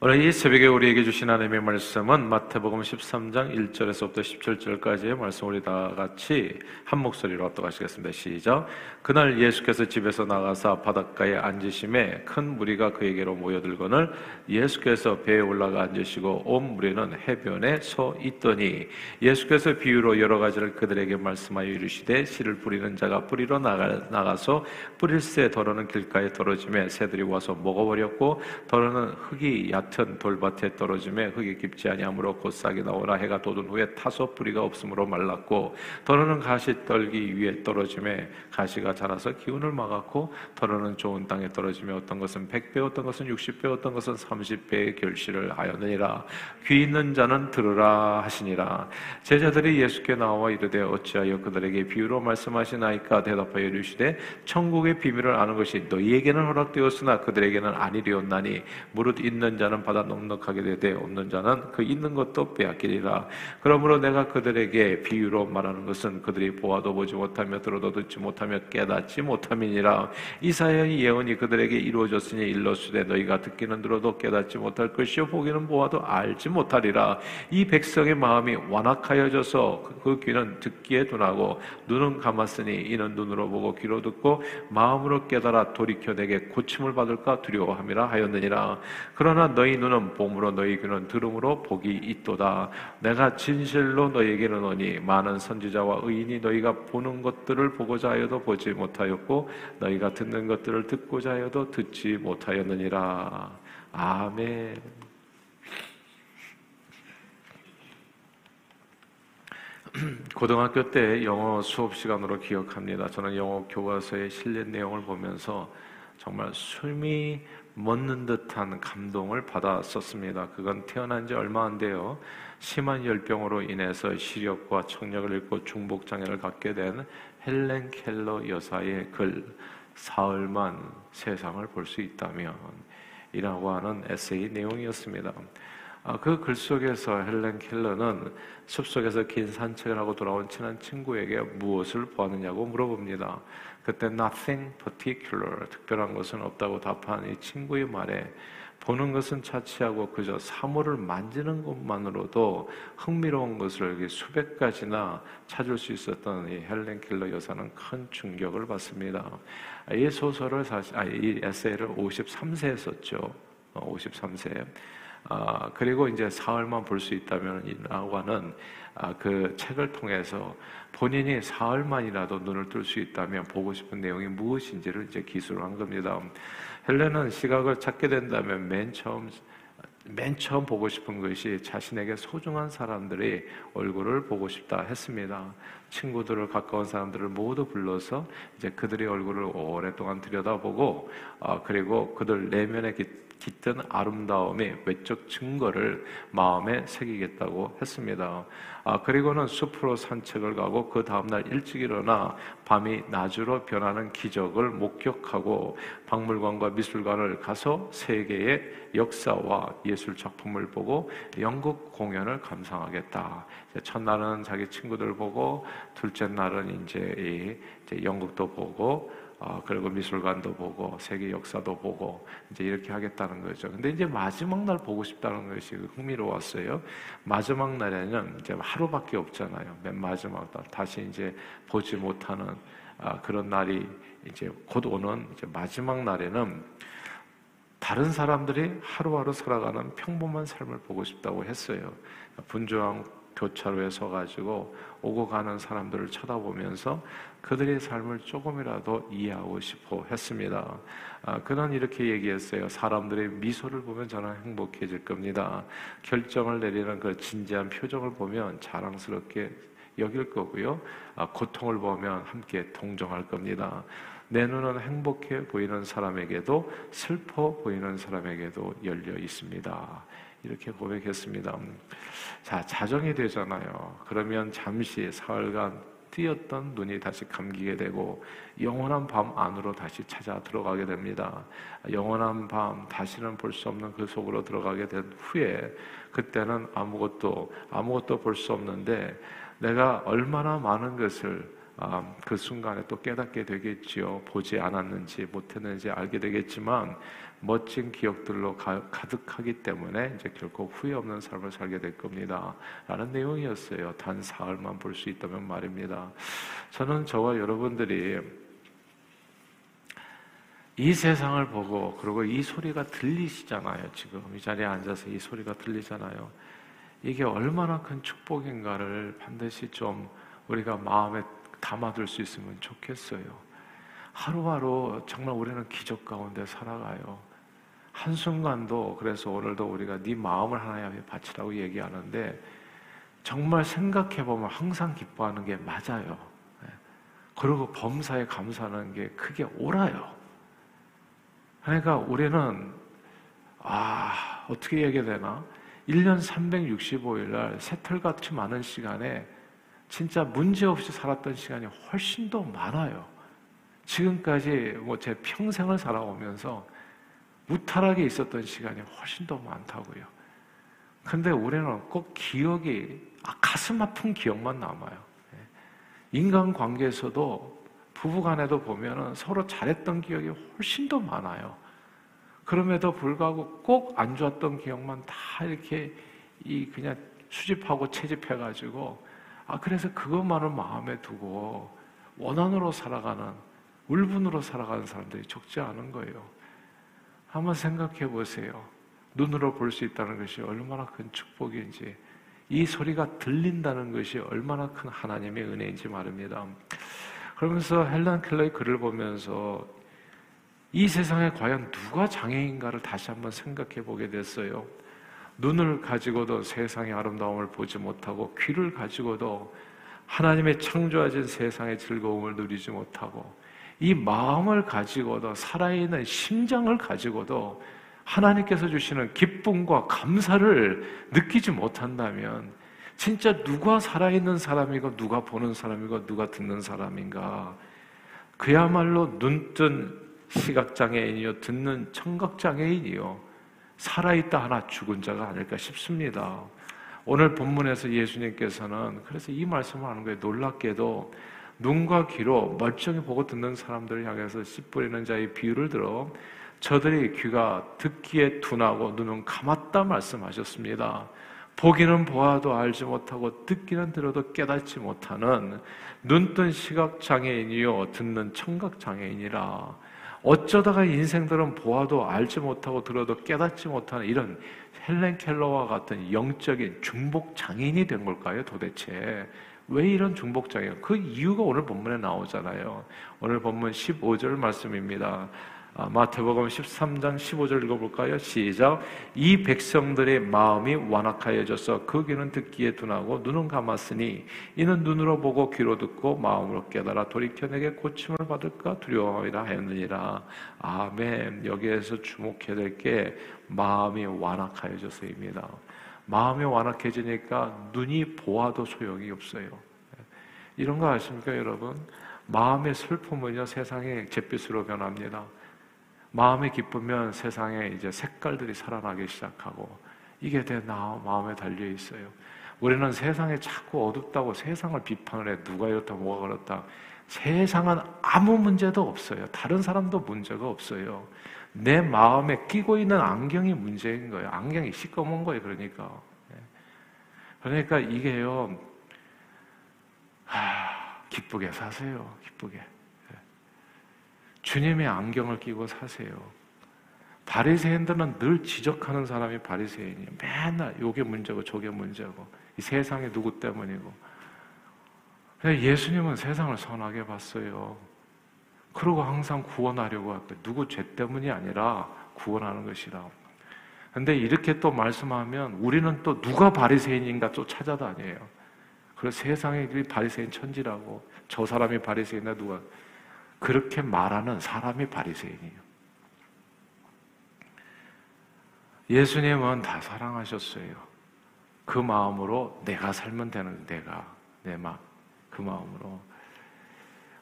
오늘 이 새벽에 우리에게 주신 하나님의 말씀은 마태복음 13장 1절에서부터 17절까지의 말씀 우리 다 같이 한 목소리로 합독하시겠습니다. 시작. 그날 예수께서 집에서 나가사 바닷가에 앉으심에 큰 무리가 그에게로 모여들거늘 예수께서 배에 올라가 앉으시고 온 무리는 해변에 서 있더니 예수께서 비유로 여러 가지를 그들에게 말씀하여 이르시되 씨를 뿌리는 자가 뿌리러 나가, 나가서 뿌릴 새 더러는 길가에 떨어짐에 새들이 와서 먹어버렸고 더러는 흙이 얕 얕은 돌밭에 떨어짐에 흙이 깊지 아니하므로 곧 싹이 나오나 해가 돋은 후에 타서 뿌리가 없으므로 말랐고 더러는 가시 떨기 위에 떨어짐에 가시가 자라서 기운을 막았고 더러는 좋은 땅에 떨어지며 어떤 것은 백배 어떤 것은 육십 배 어떤 것은 삼십 배의 결실을 하였느니라. 귀 있는 자는 들으라 하시니라. 제자들이 예수께 나와 이르되 어찌하여 그들에게 비유로 말씀하시나이까 대답하여 이르시되 천국의 비밀을 아는 것이 너희에게는 허락되었으나 그들에게는 아니리었나니 무릇 있는 자는 자는 받아 넉넉하게 되되 없는 자는 그 있는 것도 빼앗기리라. 그러므로 내가 그들에게 비유로 말하는 것은 그들이 보아도 보지 못하며 들어도 듣지 못하며 깨닫지 못함이니라. 이사야의 예언이 그들에게 이루어졌으니 일러수되 너희가 듣기는 들어도 깨닫지 못할 것이요 보기는 보아도 알지 못하리라. 이 백성의 마음이 완악하여져서 그 귀는 듣기에 둔하고 눈은 감았으니 이는 눈으로 보고 귀로 듣고 마음으로 깨달아 돌이켜 내게 고침을 받을까 두려워함이라 하였느니라. 그러나 너희 너희 눈은 봄으로 너희 귀는 들음으로 복이 있도다. 내가 진실로 너희에게 이르노니 많은 선지자와 의인이 너희가 보는 것들을 보고자 하여도 보지 못하였고 너희가 듣는 것들을 듣고자 하여도 듣지 못하였느니라. 아멘. 고등학교 때 영어 수업 시간으로 기억합니다. 저는 영어 교과서의 실린 내용을 보면서 정말 숨이 멎는 듯한 감동을 받았었습니다. 그건 태어난 지 얼마 안 돼요. 심한 열병으로 인해서 시력과 청력을 잃고 중복 장애를 갖게 된 헬렌 켈러 여사의 글 사흘만 세상을 볼 수 있다면 이라고 하는 에세이 내용이었습니다. 아, 그글 속에서 헬렌 켈러는 숲속에서 긴 산책을 하고 돌아온 친한 친구에게 무엇을 보았느냐고 물어봅니다. 그때 nothing particular 특별한 것은 없다고 답한 이 친구의 말에 보는 것은 차치하고 그저 사물을 만지는 것만으로도 흥미로운 것을 수백 가지나 찾을 수 있었던 이 헬렌 킬러 여사는 큰 충격을 받습니다. 이 소설을 사실 아, 이 에세이를 53세에 썼죠. 53세. 아, 그리고 이제 사흘만 볼 수 있다면 이라고 하는 아, 그 책을 통해서 본인이 사흘만이라도 눈을 뜰 수 있다면 보고 싶은 내용이 무엇인지를 이제 기술을 한 겁니다. 헬렌은 시각을 찾게 된다면 맨 처음 맨 처음 보고 싶은 것이 자신에게 소중한 사람들의 얼굴을 보고 싶다 했습니다. 친구들을 가까운 사람들을 모두 불러서 이제 그들의 얼굴을 오랫동안 들여다보고 어, 그리고 그들 내면에 깃든 아름다움의 외적 증거를 마음에 새기겠다고 했습니다. 아, 그리고는 숲으로 산책을 가고 그 다음날 일찍 일어나 밤이 낮으로 변하는 기적을 목격하고 박물관과 미술관을 가서 세계의 역사와 예술 작품을 보고 연극 공연을 감상하겠다. 첫날은 자기 친구들 보고 둘째 날은 이제, 이제 연극도 보고 어, 그리고 미술관도 보고 세계 역사도 보고 이제 이렇게 하겠다는 거죠. 근데 이제 마지막 날 보고 싶다는 것이 흥미로웠어요. 마지막 날에는 이제 하루밖에 없잖아요. 맨 마지막 날 다시 이제 보지 못하는 아, 그런 날이 이제 곧 오는 이제 마지막 날에는 다른 사람들이 하루하루 살아가는 평범한 삶을 보고 싶다고 했어요. 분주한 교차로에 서가지고 오고 가는 사람들을 쳐다보면서 그들의 삶을 조금이라도 이해하고 싶어 했습니다. 아, 그는 이렇게 얘기했어요. 사람들의 미소를 보면 저는 행복해질 겁니다. 결정을 내리는 그 진지한 표정을 보면 자랑스럽게 여길 거고요. 아, 고통을 보면 함께 동정할 겁니다. 내 눈은 행복해 보이는 사람에게도 슬퍼 보이는 사람에게도 열려 있습니다. 이렇게 고백했습니다. 자, 자정이 되잖아요. 그러면 잠시 사흘간 뜨였던 눈이 다시 감기게 되고 영원한 밤 안으로 다시 찾아 들어가게 됩니다. 영원한 밤 다시는 볼 수 없는 그 속으로 들어가게 된 후에 그때는 아무것도 아무것도 볼 수 없는데 내가 얼마나 많은 것을 아, 그 순간에 또 깨닫게 되겠지요. 보지 않았는지 못했는지 알게 되겠지만 멋진 기억들로 가, 득하기 때문에 이제 결코 후회 없는 삶을 살게 될 겁니다. 라는 내용이었어요. 단 사흘만 볼 수 있다면 말입니다. 저는 저와 여러분들이 이 세상을 보고 그리고 이 소리가 들리시잖아요. 지금 이 자리에 앉아서 이 소리가 들리잖아요. 이게 얼마나 큰 축복인가를 반드시 좀 우리가 마음에 담아둘 수 있으면 좋겠어요. 하루하루 정말 우리는 기적 가운데 살아가요. 한순간도 그래서 오늘도 우리가 네 마음을 하나님에 바치라고 얘기하는데 정말 생각해 보면 항상 기뻐하는 게 맞아요. 예. 그리고 범사에 감사하는 게 크게 옳아요. 그러니까 우리는 아 어떻게 얘기해야 되나? 1년 365일 날 새털같이 많은 시간에 진짜 문제없이 살았던 시간이 훨씬 더 많아요. 지금까지 뭐 제 평생을 살아오면서 무탈하게 있었던 시간이 훨씬 더 많다고요. 근데 우리는 꼭 기억이 아, 가슴 아픈 기억만 남아요. 예. 인간 관계에서도 부부 간에도 보면은 서로 잘했던 기억이 훨씬 더 많아요. 그럼에도 불구하고 꼭 안 좋았던 기억만 다 이렇게 이 그냥 수집하고 채집해가지고 아 그래서 그것만을 마음에 두고 원한으로 살아가는 울분으로 살아가는 사람들이 적지 않은 거예요. 한번 생각해 보세요. 눈으로 볼 수 있다는 것이 얼마나 큰 축복인지, 이 소리가 들린다는 것이 얼마나 큰 하나님의 은혜인지 말입니다. 그러면서 헬란 켈러의 글을 보면서 이 세상에 과연 누가 장애인가를 다시 한번 생각해 보게 됐어요. 눈을 가지고도 세상의 아름다움을 보지 못하고 귀를 가지고도 하나님의 창조하신 세상의 즐거움을 누리지 못하고 이 마음을 가지고도 살아있는 심장을 가지고도 하나님께서 주시는 기쁨과 감사를 느끼지 못한다면 진짜 누가 살아있는 사람이고 누가 보는 사람이고 누가 듣는 사람인가 그야말로 눈뜬 시각장애인이요 듣는 청각장애인이요 살아있다 하나 죽은 자가 아닐까 싶습니다. 오늘 본문에서 예수님께서는 그래서 이 말씀을 하는 거예요. 놀랍게도 눈과 귀로 멀쩡히 보고 듣는 사람들을 향해서 씨 뿌리는 자의 비유를 들어 저들이 귀가 듣기에 둔하고 눈은 감았다 말씀하셨습니다. 보기는 보아도 알지 못하고 듣기는 들어도 깨닫지 못하는 눈뜬 시각 장애인이요 듣는 청각 장애인이라 어쩌다가 인생들은 보아도 알지 못하고 들어도 깨닫지 못하는 이런 헬렌 켈러와 같은 영적인 중복 장애인이 된 걸까요 도대체 왜 이런 중복장애요? 그 이유가 오늘 본문에 나오잖아요. 오늘 본문 15절 말씀입니다. 아, 마태복음 13장 15절 읽어볼까요? 시작. 이 백성들의 마음이 완악하여져서 그 귀는 듣기에 둔하고 눈은 감았으니 이는 눈으로 보고 귀로 듣고 마음으로 깨달아 돌이켜 내게 고침을 받을까 두려워하리라 하였느니라. 아멘. 여기에서 주목해야 될 게 마음이 완악하여져서입니다. 마음이 완악해지니까 눈이 보아도 소용이 없어요. 이런 거 아십니까, 여러분? 마음의 슬픔은요, 세상의 잿빛으로 변합니다. 마음이 기쁘면 세상에 이제 색깔들이 살아나기 시작하고, 이게 내 마음에 달려 있어요. 우리는 세상에 자꾸 어둡다고 세상을 비판을 해. 누가 이렇다, 뭐가 그렇다. 세상은 아무 문제도 없어요. 다른 사람도 문제가 없어요. 내 마음에 끼고 있는 안경이 문제인 거예요. 안경이 시꺼먼 거예요. 그러니까. 예. 그러니까 이게요. 하, 기쁘게 사세요. 기쁘게. 예. 주님의 안경을 끼고 사세요. 바리새인들은 늘 지적하는 사람이 바리새인이에요. 맨날 요게 문제고 저게 문제고 이 세상에 누구 때문이고. 예수님은 세상을 선하게 봤어요. 그러고 항상 구원하려고 할 거예요. 누구 죄 때문이 아니라 구원하는 것이라. 근데 이렇게 또 말씀하면 우리는 또 누가 바리새인인가 또 찾아다녀요. 그래서 세상에 바리새인 천지라고 저 사람이 바리새인이나 누가 그렇게 말하는 사람이 바리새인이에요. 예수님은 다 사랑하셨어요. 그 마음으로 내가 살면 되는 내가 내 마음 그 마음으로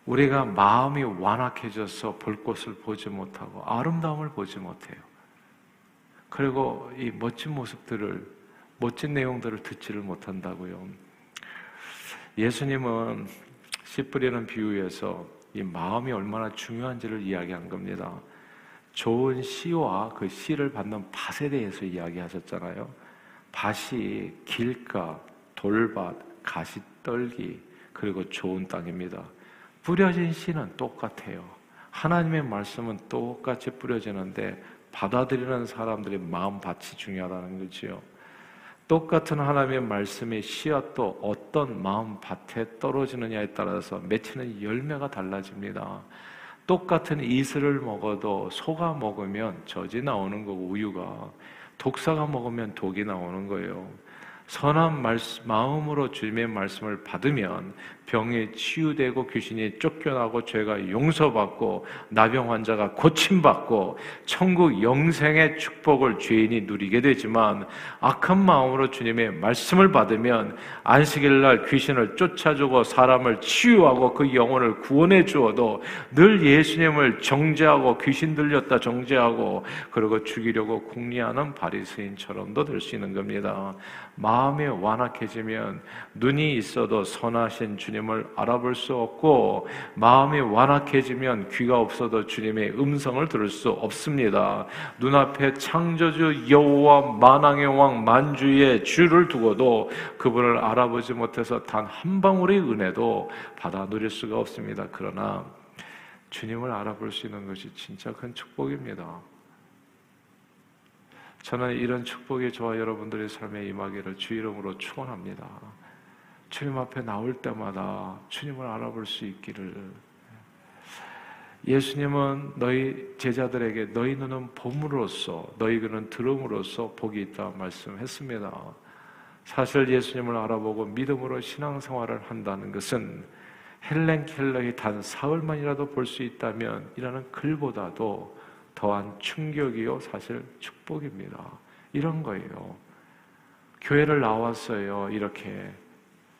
우리가 마음이 완악해져서 볼 것을 보지 못하고 아름다움을 보지 못해요. 그리고 이 멋진 모습들을, 멋진 내용들을 듣지를 못한다고요. 예수님은 씨 뿌리는 비유에서 이 마음이 얼마나 중요한지를 이야기한 겁니다. 좋은 씨와 그 씨를 받는 밭에 대해서 이야기하셨잖아요. 밭이 길가, 돌밭, 가시떨기, 그리고 좋은 땅입니다. 뿌려진 씨는 똑같아요. 하나님의 말씀은 똑같이 뿌려지는데 받아들이는 사람들의 마음밭이 중요하다는 거지요. 똑같은 하나님의 말씀의 씨앗도 어떤 마음밭에 떨어지느냐에 따라서 맺히는 열매가 달라집니다. 똑같은 이슬을 먹어도 소가 먹으면 젖이 나오는 거고 우유가 독사가 먹으면 독이 나오는 거예요. 선한 말씀, 마음으로 주님의 말씀을 받으면 병이 치유되고 귀신이 쫓겨나고 죄가 용서받고 나병 환자가 고침받고 천국 영생의 축복을 죄인이 누리게 되지만 악한 마음으로 주님의 말씀을 받으면 안식일 날 귀신을 쫓아주고 사람을 치유하고 그 영혼을 구원해 주어도 늘 예수님을 정죄하고 귀신 들렸다 정죄하고 그리고 죽이려고 궁리하는 바리새인처럼도 될 수 있는 겁니다. 마음이 완악해지면 눈이 있어도 선하신 주님 을 알아볼 수 없고 마음이 완악해지면 귀가 없어도 주님의 음성을 들을 수 없습니다. 눈앞에 창조주 여호와 만왕의 왕 만주의 주를 두고도 그분을 알아보지 못해서 단 한 방울의 은혜도 받아 누릴 수가 없습니다. 그러나 주님을 알아볼 수 있는 것이 진짜 큰 축복입니다. 저는 이런 축복이 저와 여러분들의 삶에 임하기를 주 이름으로 축원합니다. 주님 앞에 나올 때마다 주님을 알아볼 수 있기를 예수님은 너희 제자들에게 너희 눈은 봄으로써 너희 귀는 들음으로써 복이 있다 말씀했습니다. 사실 예수님을 알아보고 믿음으로 신앙생활을 한다는 것은 헬렌 켈러의 단 사흘만이라도 볼 수 있다면 이라는 글보다도 더한 충격이요, 사실 축복입니다. 이런 거예요. 교회를 나왔어요, 이렇게.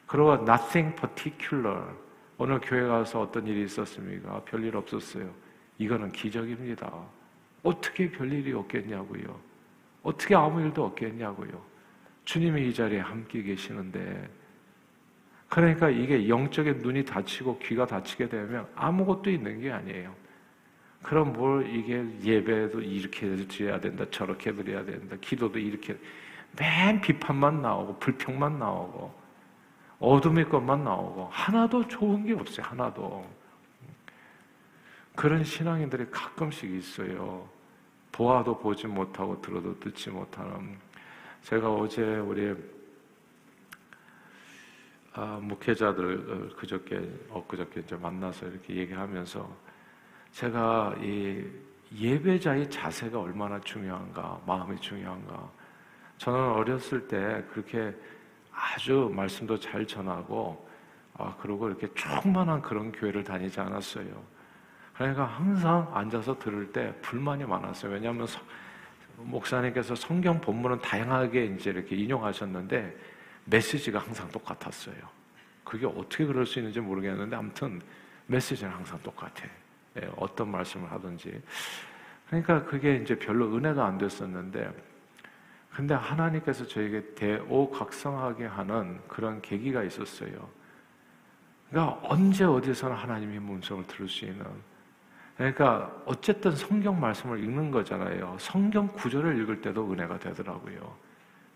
그러고 nothing particular. 오늘 교회 가서 어떤 일이 있었습니까? 별일 없었어요. 이거는 기적입니다. 어떻게 별일이 없겠냐고요. 어떻게 아무 일도 없겠냐고요. 주님이 이 자리에 함께 계시는데, 그러니까 이게 영적인 눈이 닫히고 귀가 닫히게 되면 아무것도 있는 게 아니에요. 그럼 뭘 이게 예배도 이렇게 드려야 된다, 저렇게 드려야 된다, 기도도 이렇게 맨 비판만 나오고 불평만 나오고 어둠의 것만 나오고 하나도 좋은 게 없어요. 하나도 그런 신앙인들이 가끔씩 있어요. 보아도 보지 못하고 들어도 듣지 못하는. 제가 어제 우리 아, 목회자들 그저께 엊그저께 이제 만나서 이렇게 얘기하면서 제가 이 예배자의 자세가 얼마나 중요한가, 마음이 중요한가. 저는 어렸을 때 그렇게 아주 말씀도 잘 전하고, 아, 그리고 이렇게 충만한 그런 교회를 다니지 않았어요. 그러니까 항상 앉아서 들을 때 불만이 많았어요. 왜냐하면 서, 목사님께서 성경 본문은 다양하게 이제 이렇게 인용하셨는데 메시지가 항상 똑같았어요. 그게 어떻게 그럴 수 있는지 모르겠는데 아무튼 메시지는 항상 똑같아요. 예, 어떤 말씀을 하든지. 그러니까 그게 이제 별로 은혜가 안 됐었는데, 근데 하나님께서 저에게 대오각성하게 하는 그런 계기가 있었어요. 그러니까 언제 어디서나 하나님의 음성을 들을 수 있는. 그러니까 어쨌든 성경 말씀을 읽는 거잖아요. 성경 구절을 읽을 때도 은혜가 되더라고요.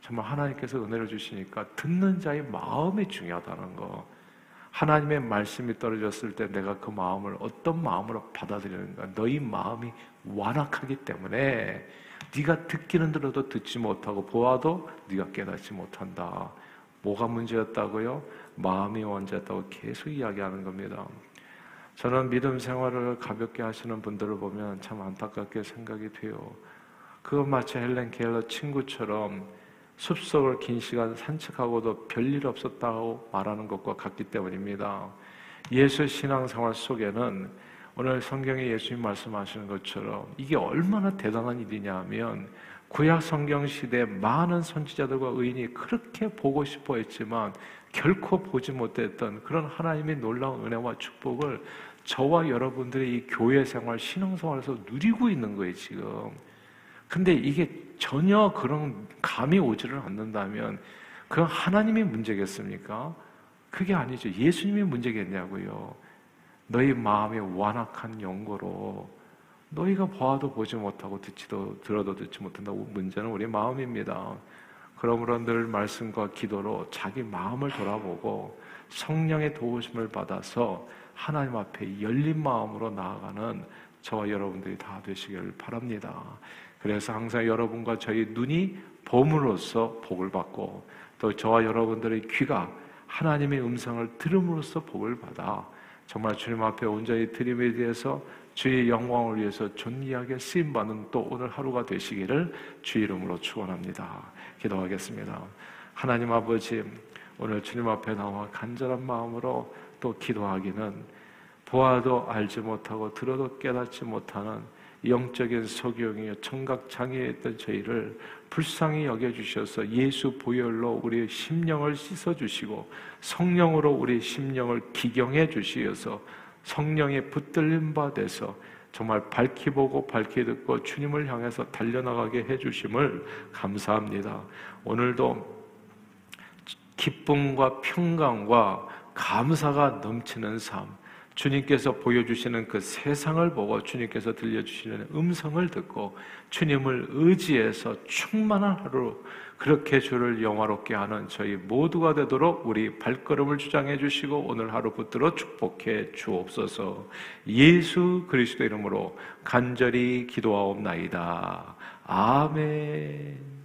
정말 하나님께서 은혜를 주시니까 듣는 자의 마음이 중요하다는 거. 하나님의 말씀이 떨어졌을 때 내가 그 마음을 어떤 마음으로 받아들이는가? 너희 마음이 완악하기 때문에 네가 듣기는 들어도 듣지 못하고 보아도 네가 깨닫지 못한다. 뭐가 문제였다고요? 마음이 문제였다고 계속 이야기하는 겁니다. 저는 믿음 생활을 가볍게 하시는 분들을 보면 참 안타깝게 생각이 돼요. 그거 마치 헬렌 켈러 친구처럼 숲속을 긴 시간 산책하고도 별일 없었다고 말하는 것과 같기 때문입니다. 예수 신앙생활 속에는 오늘 성경에 예수님 말씀하시는 것처럼 이게 얼마나 대단한 일이냐 하면 구약 성경 시대 많은 선지자들과 의인이 그렇게 보고 싶어 했지만 결코 보지 못했던 그런 하나님의 놀라운 은혜와 축복을 저와 여러분들의 이 교회 생활, 신앙 생활에서 누리고 있는 거예요, 지금. 근데 이게 전혀 그런 감이 오지를 않는다면 그건 하나님의 문제겠습니까? 그게 아니죠. 예수님의 문제겠냐고요. 너희 마음의 완악한 연고로 너희가 보아도 보지 못하고 듣지도 들어도 듣지 못한다고 문제는 우리 마음입니다. 그러므로 늘 말씀과 기도로 자기 마음을 돌아보고 성령의 도우심을 받아서 하나님 앞에 열린 마음으로 나아가는 저와 여러분들이 다 되시길 바랍니다. 그래서 항상 여러분과 저희 눈이 봄으로써 복을 받고 또 저와 여러분들의 귀가 하나님의 음성을 들음으로써 복을 받아 정말 주님 앞에 온전히 드림에 대해서 주의 영광을 위해서 존귀하게 쓰임 받는 또 오늘 하루가 되시기를 주 이름으로 축원합니다. 기도하겠습니다. 하나님 아버지 오늘 주님 앞에 나와 간절한 마음으로 또 기도하기는 보아도 알지 못하고 들어도 깨닫지 못하는 영적인 소경이요 청각 장애했던 저희를 불쌍히 여겨 주셔서 예수 보혈로 우리의 심령을 씻어 주시고 성령으로 우리 심령을 기경해 주시어서 성령의 붙들림 바 돼서 정말 밝히 보고 밝히 듣고 주님을 향해서 달려나가게 해 주심을 감사합니다. 오늘도 기쁨과 평강과 감사가 넘치는 삶 주님께서 보여주시는 그 세상을 보고 주님께서 들려주시는 음성을 듣고 주님을 의지해서 충만한 하루 그렇게 주를 영화롭게 하는 저희 모두가 되도록 우리 발걸음을 주장해 주시고 오늘 하루 붙들어 축복해 주옵소서 예수 그리스도 이름으로 간절히 기도하옵나이다. 아멘.